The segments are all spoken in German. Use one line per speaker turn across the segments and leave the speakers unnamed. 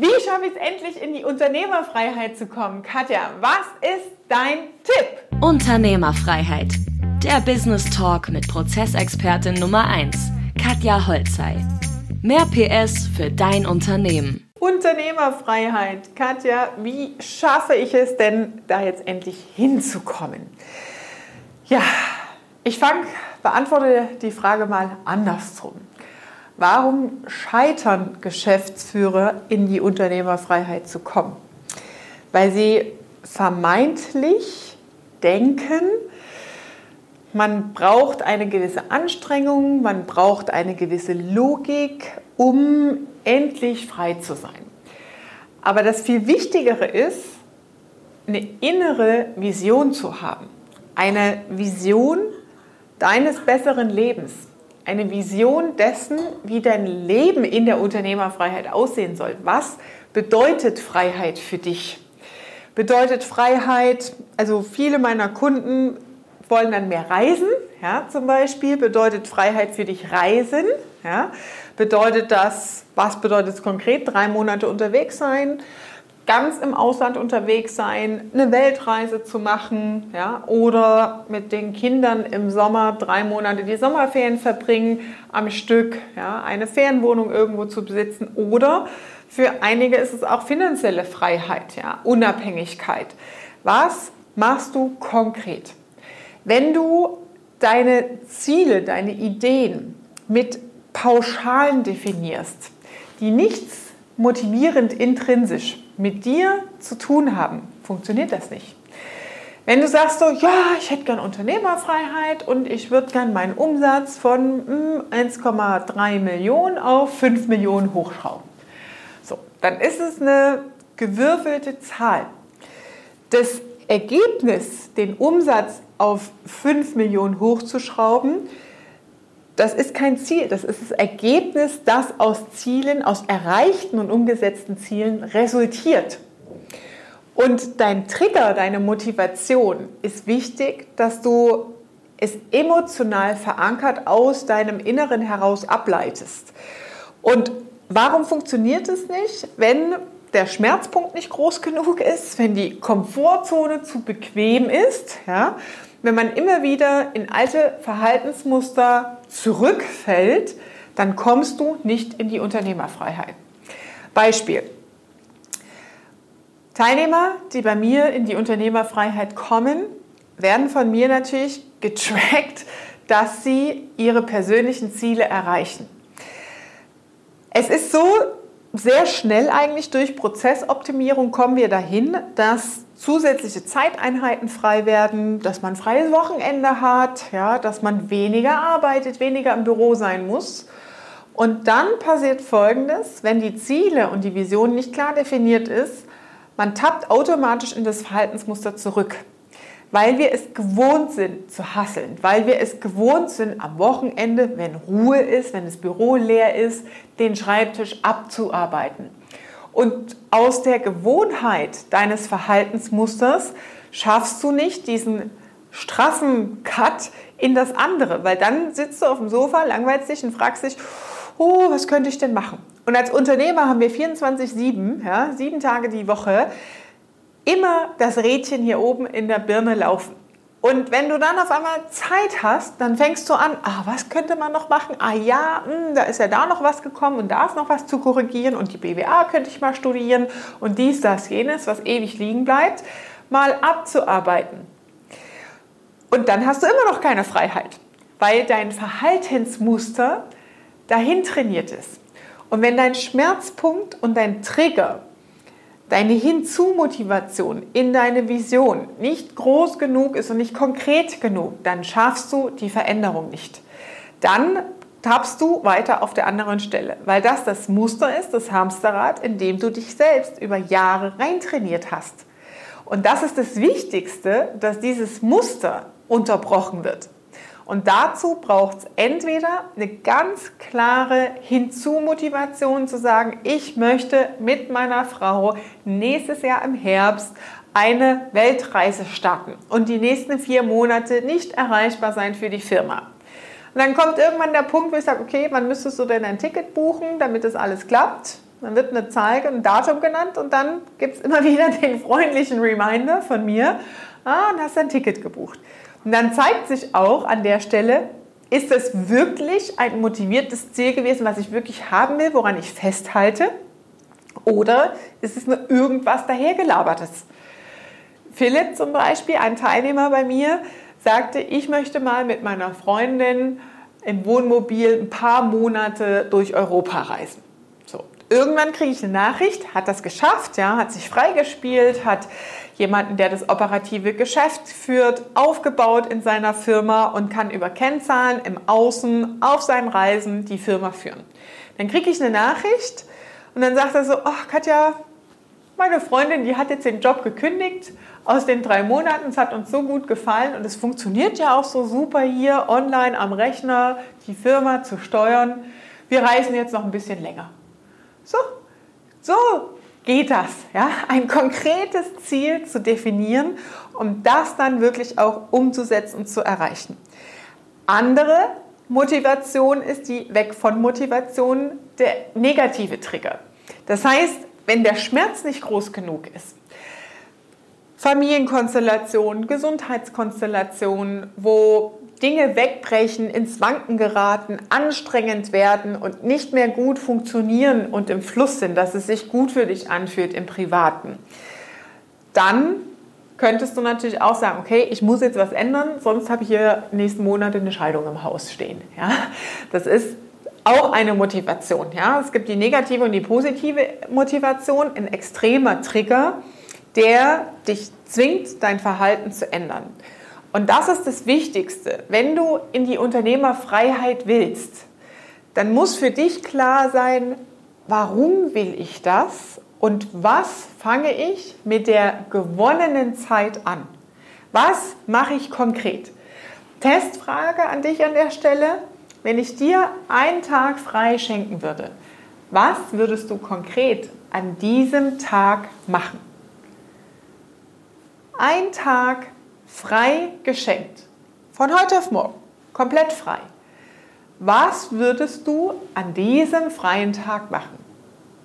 Wie schaffe ich es endlich in die Unternehmerfreiheit zu kommen? Katja, was ist dein Tipp?
Unternehmerfreiheit. Der Business Talk mit Prozessexpertin Nummer 1, Katja Holzei. Mehr PS für dein Unternehmen.
Unternehmerfreiheit. Katja, wie schaffe ich es denn, da jetzt endlich hinzukommen? Ja, ich fange, beantworte die Frage mal andersrum. Warum scheitern Geschäftsführer in die Unternehmerfreiheit zu kommen? Weil sie vermeintlich denken, man braucht eine gewisse Anstrengung, man braucht eine gewisse Logik, um endlich frei zu sein. Aber das viel Wichtigere ist, eine innere Vision zu haben. Eine Vision deines besseren Lebens. Eine Vision dessen, wie dein Leben in der Unternehmerfreiheit aussehen soll. Was bedeutet Freiheit für dich? Bedeutet Freiheit, also viele meiner Kunden wollen dann mehr reisen, ja, zum Beispiel. Bedeutet Freiheit für dich Reisen? Ja? Bedeutet das, was bedeutet es konkret? Drei Monate unterwegs sein, ganz im Ausland unterwegs sein, eine Weltreise zu machen ja? oder mit den Kindern im Sommer drei Monate die Sommerferien verbringen am Stück, ja? eine Ferienwohnung irgendwo zu besitzen oder für einige ist es auch finanzielle Freiheit, ja? Unabhängigkeit. Was machst du konkret? Wenn du deine Ziele, deine Ideen mit Pauschalen definierst, die nichts motivierend intrinsisch mit dir zu tun haben, funktioniert das nicht. Wenn du sagst so, ja, ich hätte gern Unternehmerfreiheit und ich würde gern meinen Umsatz von 1,3 hm, Millionen auf 5 Millionen hochschrauben. So, dann ist es eine gewürfelte Zahl. Das Ergebnis, den Umsatz auf 5 Millionen hochzuschrauben, das ist kein Ziel, das ist das Ergebnis, das aus Zielen, aus erreichten und umgesetzten Zielen resultiert. Und dein Trigger, deine Motivation ist wichtig, dass du es emotional verankert aus deinem Inneren heraus ableitest. Und warum funktioniert es nicht, wenn der Schmerzpunkt nicht groß genug ist, wenn die Komfortzone zu bequem ist, ja, wenn man immer wieder in alte Verhaltensmuster zurückfällt, dann kommst du nicht in die Unternehmerfreiheit. Beispiel. Teilnehmer, die bei mir in die Unternehmerfreiheit kommen, werden von mir natürlich getrackt, dass sie ihre persönlichen Ziele erreichen. Es ist so, sehr schnell eigentlich durch Prozessoptimierung kommen wir dahin, dass zusätzliche Zeiteinheiten frei werden, dass man freies Wochenende hat, ja, dass man weniger arbeitet, weniger im Büro sein muss. Und dann passiert Folgendes, wenn die Ziele und die Vision nicht klar definiert ist, man tappt automatisch in das Verhaltensmuster zurück weil wir es gewohnt sind zu hasseln, weil wir es gewohnt sind am Wochenende, wenn Ruhe ist, wenn das Büro leer ist, den Schreibtisch abzuarbeiten. Und aus der Gewohnheit deines Verhaltensmusters schaffst du nicht diesen straffen Cut in das andere, weil dann sitzt du auf dem Sofa, langweilst dich und fragst dich, oh, was könnte ich denn machen? Und als Unternehmer haben wir 24-7, ja, sieben Tage die Woche, immer das Rädchen hier oben in der Birne laufen. Und wenn du dann auf einmal Zeit hast, dann fängst du an, ah, was könnte man noch machen? Ah ja, mh, hm, da ist ja da noch was gekommen und da ist noch was zu korrigieren und die BWA könnte ich mal studieren und dies, das, jenes, was ewig liegen bleibt, mal abzuarbeiten. Und dann hast du immer noch keine Freiheit, weil dein Verhaltensmuster dahin trainiert ist. Und wenn dein Schmerzpunkt und dein Trigger deine Hinzu-Motivation in deine Vision nicht groß genug ist und nicht konkret genug, dann schaffst du die Veränderung nicht. Dann tappst du weiter auf der anderen Stelle, weil das das Muster ist, das Hamsterrad, in dem du dich selbst über Jahre reintrainiert hast. Und das ist das Wichtigste, dass dieses Muster unterbrochen wird. Und dazu braucht es entweder eine ganz klare Hinzu-Motivation zu sagen, ich möchte mit meiner Frau nächstes Jahr im Herbst eine Weltreise starten und die nächsten vier Monate nicht erreichbar sein für die Firma. Und dann kommt irgendwann der Punkt, wo ich sage, okay, wann müsstest du denn ein Ticket buchen, damit das alles klappt? dann wird eine Zahl, ein Datum genannt und dann gibt es immer wieder den freundlichen Reminder von mir, ah, und hast ein Ticket gebucht. Und dann zeigt sich auch an der Stelle, ist es wirklich ein motiviertes Ziel gewesen, was ich wirklich haben will, woran ich festhalte? Oder ist es nur irgendwas dahergelabertes? Philipp zum Beispiel, ein Teilnehmer bei mir, sagte, ich möchte mal mit meiner Freundin im Wohnmobil ein paar Monate durch Europa reisen. Irgendwann kriege ich eine Nachricht, hat das geschafft, ja, hat sich freigespielt, hat jemanden, der das operative Geschäft führt, aufgebaut in seiner Firma und kann über Kennzahlen im Außen auf seinen Reisen die Firma führen. Dann kriege ich eine Nachricht und dann sagt er so, ach Katja, meine Freundin, die hat jetzt den Job gekündigt aus den drei Monaten. Es hat uns so gut gefallen und es funktioniert ja auch so super hier online am Rechner die Firma zu steuern. Wir reisen jetzt noch ein bisschen länger. So, so geht das. Ja? Ein konkretes Ziel zu definieren, um das dann wirklich auch umzusetzen und zu erreichen. Andere Motivation ist die Weg von Motivation der negative Trigger. Das heißt, wenn der Schmerz nicht groß genug ist, Familienkonstellationen, Gesundheitskonstellationen, wo Dinge wegbrechen, ins Wanken geraten, anstrengend werden und nicht mehr gut funktionieren und im Fluss sind, dass es sich gut für dich anfühlt im Privaten, dann könntest du natürlich auch sagen, okay, ich muss jetzt was ändern, sonst habe ich hier nächsten Monate eine Scheidung im Haus stehen. Ja? Das ist auch eine Motivation. Ja? Es gibt die negative und die positive Motivation, ein extremer Trigger der dich zwingt, dein Verhalten zu ändern. Und das ist das Wichtigste. Wenn du in die Unternehmerfreiheit willst, dann muss für dich klar sein, warum will ich das und was fange ich mit der gewonnenen Zeit an? Was mache ich konkret? Testfrage an dich an der Stelle. Wenn ich dir einen Tag frei schenken würde, was würdest du konkret an diesem Tag machen? ein Tag frei geschenkt. Von heute auf morgen. Komplett frei. Was würdest du an diesem freien Tag machen?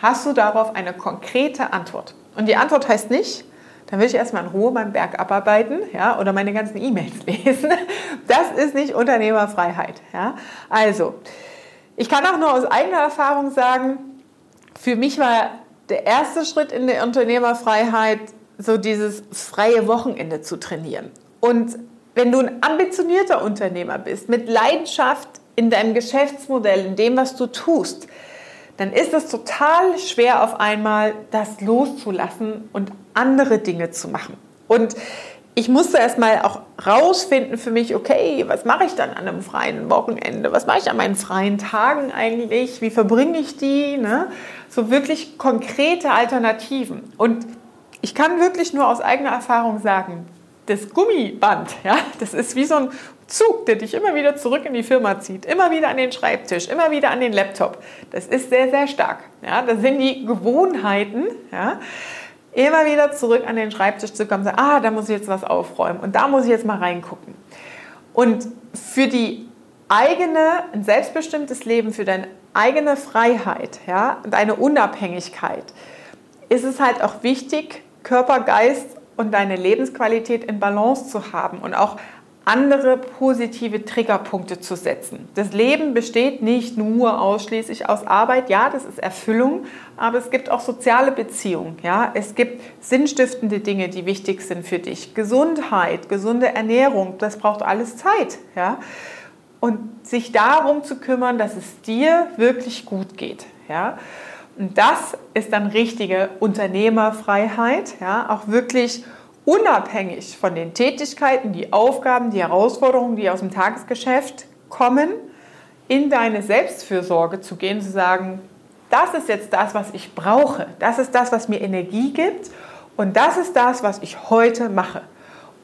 Hast du darauf eine konkrete Antwort? Und die Antwort heißt nicht, dann will ich erstmal in Ruhe meinen Berg abarbeiten ja, oder meine ganzen E-Mails lesen. Das ist nicht Unternehmerfreiheit. Ja. Also, ich kann auch nur aus eigener Erfahrung sagen, für mich war der erste Schritt in der Unternehmerfreiheit so dieses freie Wochenende zu trainieren. Und wenn du ein ambitionierter Unternehmer bist, mit Leidenschaft in deinem Geschäftsmodell, in dem, was du tust, dann ist es total schwer auf einmal, das loszulassen und andere Dinge zu machen. Und ich musste erstmal auch rausfinden für mich, okay, was mache ich dann an einem freien Wochenende? Was mache ich an meinen freien Tagen eigentlich? Wie verbringe ich die? Ne? So wirklich konkrete Alternativen. Und ich kann wirklich nur aus eigener Erfahrung sagen, das Gummiband, ja, das ist wie so ein Zug, der dich immer wieder zurück in die Firma zieht, immer wieder an den Schreibtisch, immer wieder an den Laptop. Das ist sehr, sehr stark. Ja, das sind die Gewohnheiten, ja, immer wieder zurück an den Schreibtisch zu kommen und sagen, ah, da muss ich jetzt was aufräumen und da muss ich jetzt mal reingucken. Und für die eigene, ein selbstbestimmtes Leben, für deine eigene Freiheit ja, und deine Unabhängigkeit ist es halt auch wichtig, Körper, Geist und deine Lebensqualität in Balance zu haben und auch andere positive Triggerpunkte zu setzen. Das Leben besteht nicht nur ausschließlich aus Arbeit. Ja, das ist Erfüllung, aber es gibt auch soziale Beziehungen. Ja, es gibt sinnstiftende Dinge, die wichtig sind für dich. Gesundheit, gesunde Ernährung, das braucht alles Zeit. Ja, und sich darum zu kümmern, dass es dir wirklich gut geht. Ja, und das ist dann richtige Unternehmerfreiheit, ja, auch wirklich unabhängig von den Tätigkeiten, die Aufgaben, die Herausforderungen, die aus dem Tagesgeschäft kommen, in deine Selbstfürsorge zu gehen, zu sagen, das ist jetzt das, was ich brauche, das ist das, was mir Energie gibt und das ist das, was ich heute mache.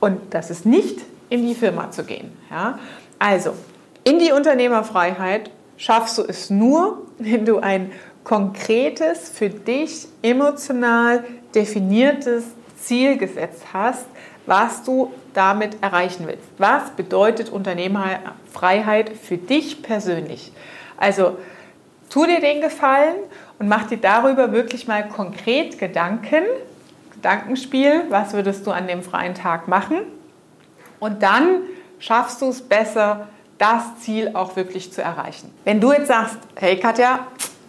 Und das ist nicht in die Firma zu gehen. Ja? Also, in die Unternehmerfreiheit schaffst du es nur, wenn du ein konkretes, für dich emotional definiertes Ziel gesetzt hast, was du damit erreichen willst. Was bedeutet Unternehmerfreiheit für dich persönlich? Also tu dir den Gefallen und mach dir darüber wirklich mal konkret Gedanken, Gedankenspiel, was würdest du an dem freien Tag machen? Und dann schaffst du es besser, das Ziel auch wirklich zu erreichen. Wenn du jetzt sagst, hey Katja,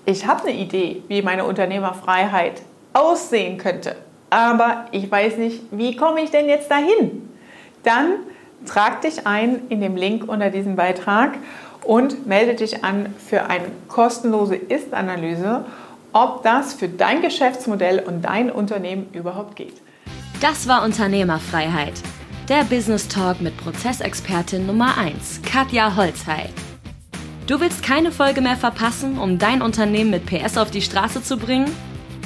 ich habe eine Idee, wie meine Unternehmerfreiheit aussehen könnte, aber ich weiß nicht, wie komme ich denn jetzt dahin? Dann trag dich ein in dem Link unter diesem Beitrag und melde dich an für eine kostenlose Ist-Analyse, ob das für dein Geschäftsmodell und dein Unternehmen überhaupt geht.
Das war Unternehmerfreiheit. Der Business Talk mit Prozessexpertin Nummer 1, Katja Holzhey. Du willst keine Folge mehr verpassen, um dein Unternehmen mit PS auf die Straße zu bringen?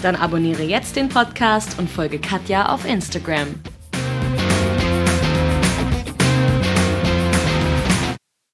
Dann abonniere jetzt den Podcast und folge Katja auf Instagram.